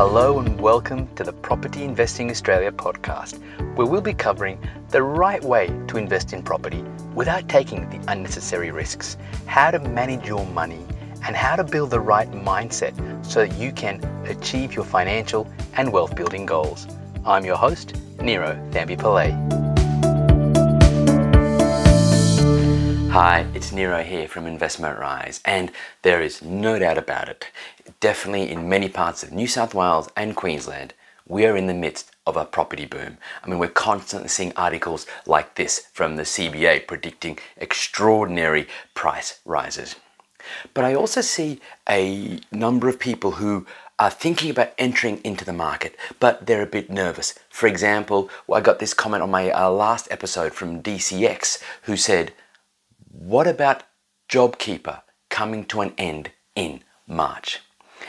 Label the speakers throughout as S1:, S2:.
S1: Hello and welcome to the Property Investing Australia podcast, where we'll be covering the right way to invest in property without taking the unnecessary risks, how to manage your money, and how to build the right mindset so that you can achieve your financial and wealth building goals. I'm your host, Nero Thambi Pillay. Hi, it's Niro here from Investment Rise, and there is no doubt about it. Definitely in many parts of New South Wales and Queensland, we are in the midst of a property boom. I mean, we're constantly seeing articles like this from the CBA predicting extraordinary price rises. But I also see a number of people who are thinking about entering into the market, but they're a bit nervous. For example, I got this comment on my uh, last episode from DCX who said, What about JobKeeper coming to an end in March?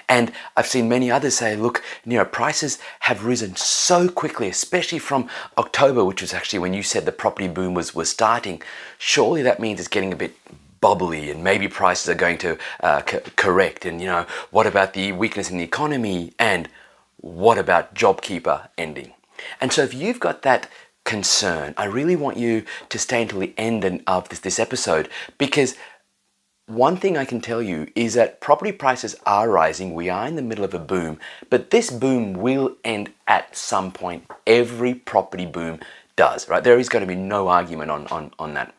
S1: And I've seen many others say, look, you know, prices have risen so quickly, especially from October, which was actually when you said the property boom was, was starting. Surely that means it's getting a bit bubbly and maybe prices are going to uh, co- correct. And, you know, what about the weakness in the economy? And what about JobKeeper ending? And so if you've got that concern, I really want you to stay until the end of this, this episode because one thing I can tell you is that property prices are rising. We are in the middle of a boom, but this boom will end at some point. Every property boom does, right? There is going to be no argument on, on, on that.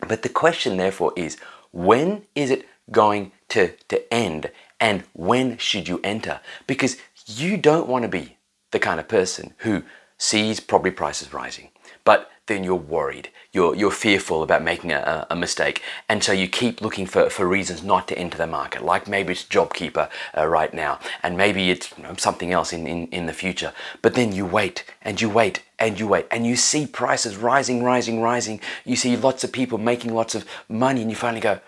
S1: But the question, therefore, is when is it going to, to end and when should you enter? Because you don't want to be the kind of person who sees property prices rising, but then you're worried. You're, you're fearful about making a, a mistake. And so you keep looking for, for reasons not to enter the market, like maybe it's JobKeeper uh, right now, and maybe it's you know, something else in, in, in the future. But then you wait and you wait and you wait and you see prices rising, rising, rising. You see lots of people making lots of money, and you finally go,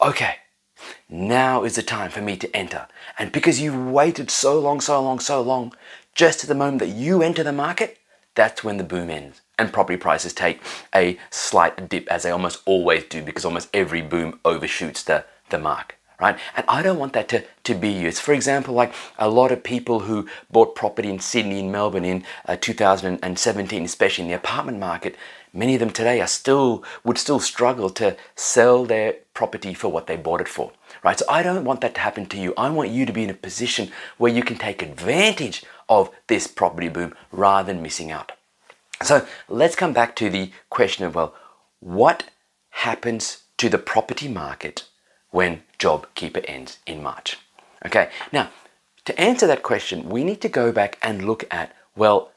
S1: okay, now is the time for me to enter. And because you've waited so long, so long, so long, just at the moment that you enter the market, that's when the boom ends and property prices take a slight dip as they almost always do because almost every boom overshoots the, the mark right? And i don't want that to, to be you. For example like a lot of people who bought property in sydney and melbourne in uh, 2017 especially in the apartment market many of them today are still would still struggle to sell their property for what they bought it for right so i don't want that to happen to you i want you to be in a position where you can take advantage of this property boom rather than missing out so let's come back to the question of well, what happens to the property market when JobKeeper ends in March? Okay, now to answer that question, we need to go back and look at well,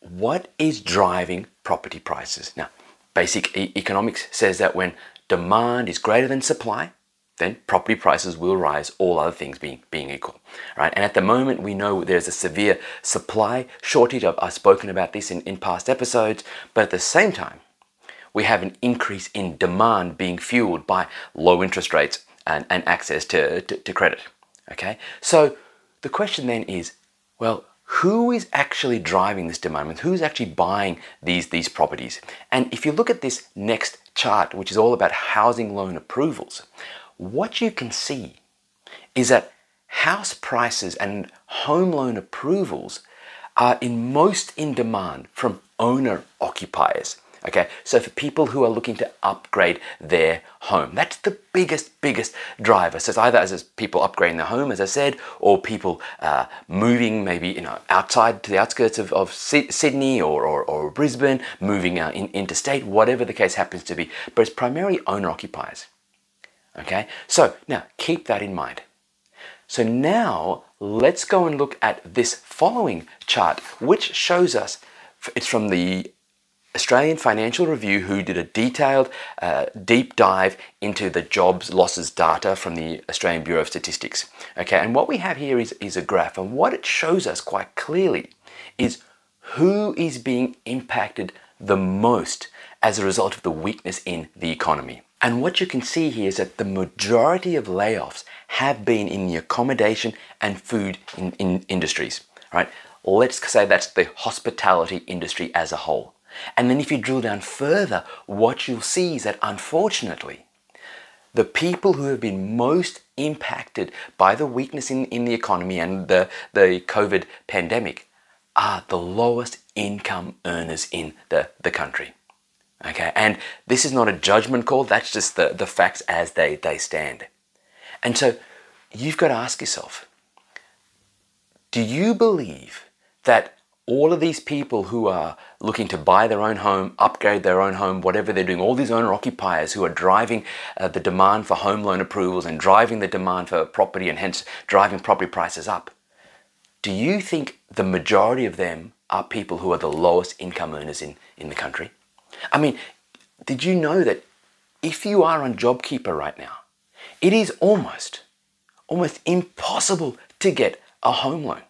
S1: what is driving property prices? Now, basic e- economics says that when demand is greater than supply, then property prices will rise, all other things being, being equal. Right? And at the moment, we know there's a severe supply shortage. I've, I've spoken about this in, in past episodes, but at the same time, we have an increase in demand being fueled by low interest rates and, and access to, to, to credit. Okay? So the question then is well, who is actually driving this demand? Who's actually buying these, these properties? And if you look at this next chart, which is all about housing loan approvals, what you can see is that house prices and home loan approvals are in most in demand from owner occupiers. Okay, so for people who are looking to upgrade their home, that's the biggest, biggest driver. So it's either as people upgrading their home, as I said, or people uh, moving maybe you know outside to the outskirts of, of Sydney or, or, or Brisbane, moving uh, in, interstate, whatever the case happens to be. But it's primarily owner occupiers. Okay, so now keep that in mind. So now let's go and look at this following chart, which shows us it's from the Australian Financial Review, who did a detailed, uh, deep dive into the jobs losses data from the Australian Bureau of Statistics. Okay, and what we have here is, is a graph, and what it shows us quite clearly is who is being impacted the most as a result of the weakness in the economy. And what you can see here is that the majority of layoffs have been in the accommodation and food in, in industries, right? Let's say that's the hospitality industry as a whole. And then if you drill down further, what you'll see is that unfortunately, the people who have been most impacted by the weakness in, in the economy and the, the COVID pandemic are the lowest income earners in the, the country. Okay, and this is not a judgment call, that's just the, the facts as they, they stand. And so you've got to ask yourself do you believe that all of these people who are looking to buy their own home, upgrade their own home, whatever they're doing, all these owner occupiers who are driving uh, the demand for home loan approvals and driving the demand for property and hence driving property prices up, do you think the majority of them are people who are the lowest income earners in, in the country? I mean, did you know that if you are on JobKeeper right now, it is almost, almost impossible to get a home loan.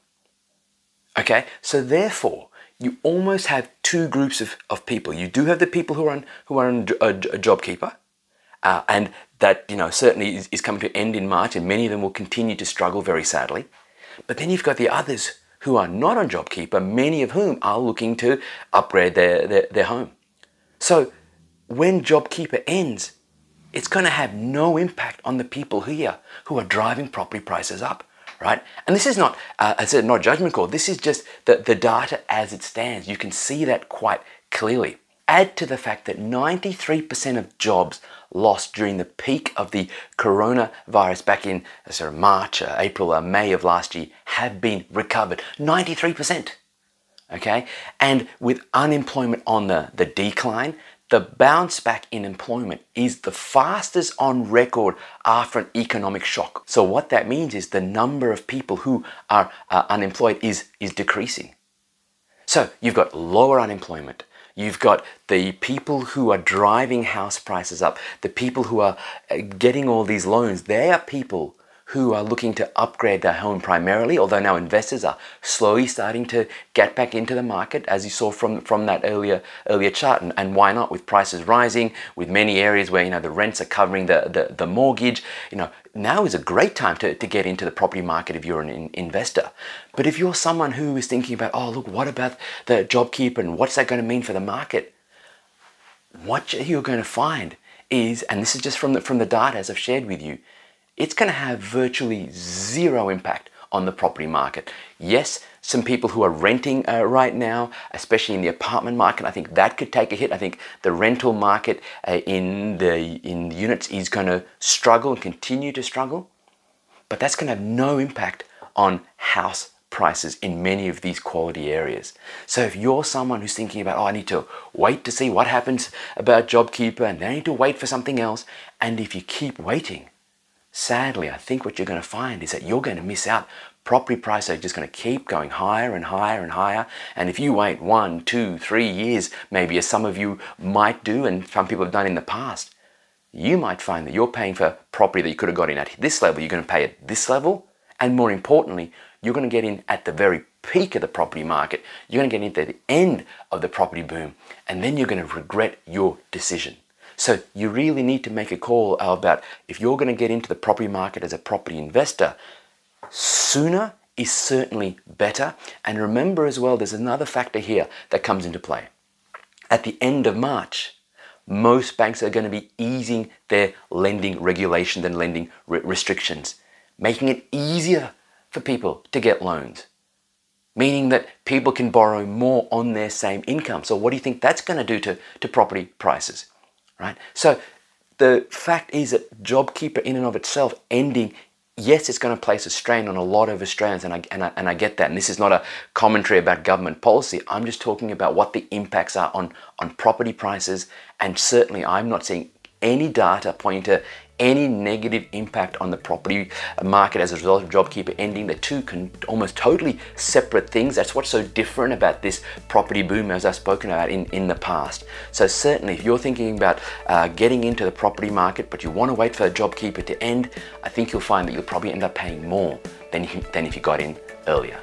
S1: Okay, so therefore, you almost have two groups of, of people. You do have the people who are on, who are on a, a JobKeeper, uh, and that you know certainly is, is coming to end in March, and many of them will continue to struggle very sadly. But then you've got the others who are not on JobKeeper, many of whom are looking to upgrade their, their, their home. So when JobKeeper ends, it's going to have no impact on the people here who are driving property prices up, right? And this is not, uh, said, not a judgment call. This is just the, the data as it stands. You can see that quite clearly. Add to the fact that 93% of jobs lost during the peak of the coronavirus back in uh, sort of March, uh, April, uh, May of last year have been recovered. 93%. Okay? And with unemployment on the, the decline, the bounce back in employment is the fastest on record after an economic shock. So, what that means is the number of people who are uh, unemployed is, is decreasing. So, you've got lower unemployment, You've got the people who are driving house prices up, the people who are uh, getting all these loans. They are people who are looking to upgrade their home primarily, although now investors are slowly starting to get back into the market, as you saw from, from that earlier earlier chart. And, and why not? With prices rising, with many areas where you know the rents are covering the, the, the mortgage, you know, now is a great time to, to get into the property market if you're an in, investor. But if you're someone who is thinking about, oh look, what about the JobKeeper and what's that going to mean for the market? What you're going to find is, and this is just from the, from the data as I've shared with you, it's going to have virtually zero impact on the property market. Yes, some people who are renting uh, right now, especially in the apartment market, I think that could take a hit. I think the rental market uh, in the in the units is going to struggle and continue to struggle, but that's going to have no impact on house prices in many of these quality areas. So if you're someone who's thinking about, oh, I need to wait to see what happens about JobKeeper, and then I need to wait for something else, and if you keep waiting, sadly, I think what you're going to find is that you're going to miss out. Property prices are just going to keep going higher and higher and higher. And if you wait one, two, three years, maybe as some of you might do and some people have done in the past, you might find that you're paying for property that you could have got in at this level, you're going to pay at this level. And more importantly, you're going to get in at the very peak of the property market. You're going to get into the end of the property boom. And then you're going to regret your decision. So you really need to make a call about if you're going to get into the property market as a property investor, sooner is certainly better. And remember as well, there's another factor here that comes into play. At the end of March, most banks are going to be easing their lending regulations and lending re- restrictions, making it easier for people to get loans, meaning that people can borrow more on their same income. So, what do you think that's going to do to, to property prices? Right? So the fact is that JobKeeper in and of itself ending, yes, it's going to place a strain on a lot of Australians, and I, and I, and I get that. And this is not a commentary about government policy. I'm just talking about what the impacts are on, on property prices. And certainly, I'm not seeing any data pointing to any negative impact on the property market as a result of JobKeeper ending. They're two con- almost totally separate things. That's what's so different about this property boom, as I've spoken about in, in the past. So, certainly, if you're thinking about uh, getting into the property market, but you want to wait for JobKeeper to end, I think you'll find that you'll probably end up paying more than, you, than if you got in earlier.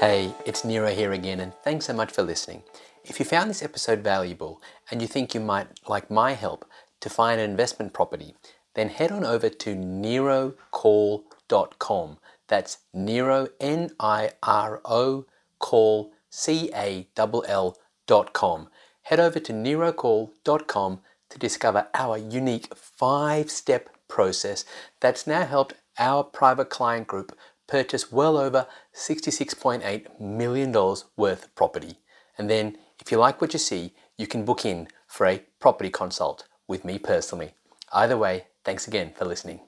S1: Hey, it's Niro here again, and thanks so much for listening. If you found this episode valuable and you think you might like my help to find an investment property, then head on over to nirocall.com. That's Niro, N I R O, call, C A L L dot com. Head over to nirocall.com
S2: to discover our unique five step process that's now helped our private client group purchase well over $66.8 million worth of property. And then, if you like what you see, you can book in for a property consult with me personally. Either way, thanks again for listening.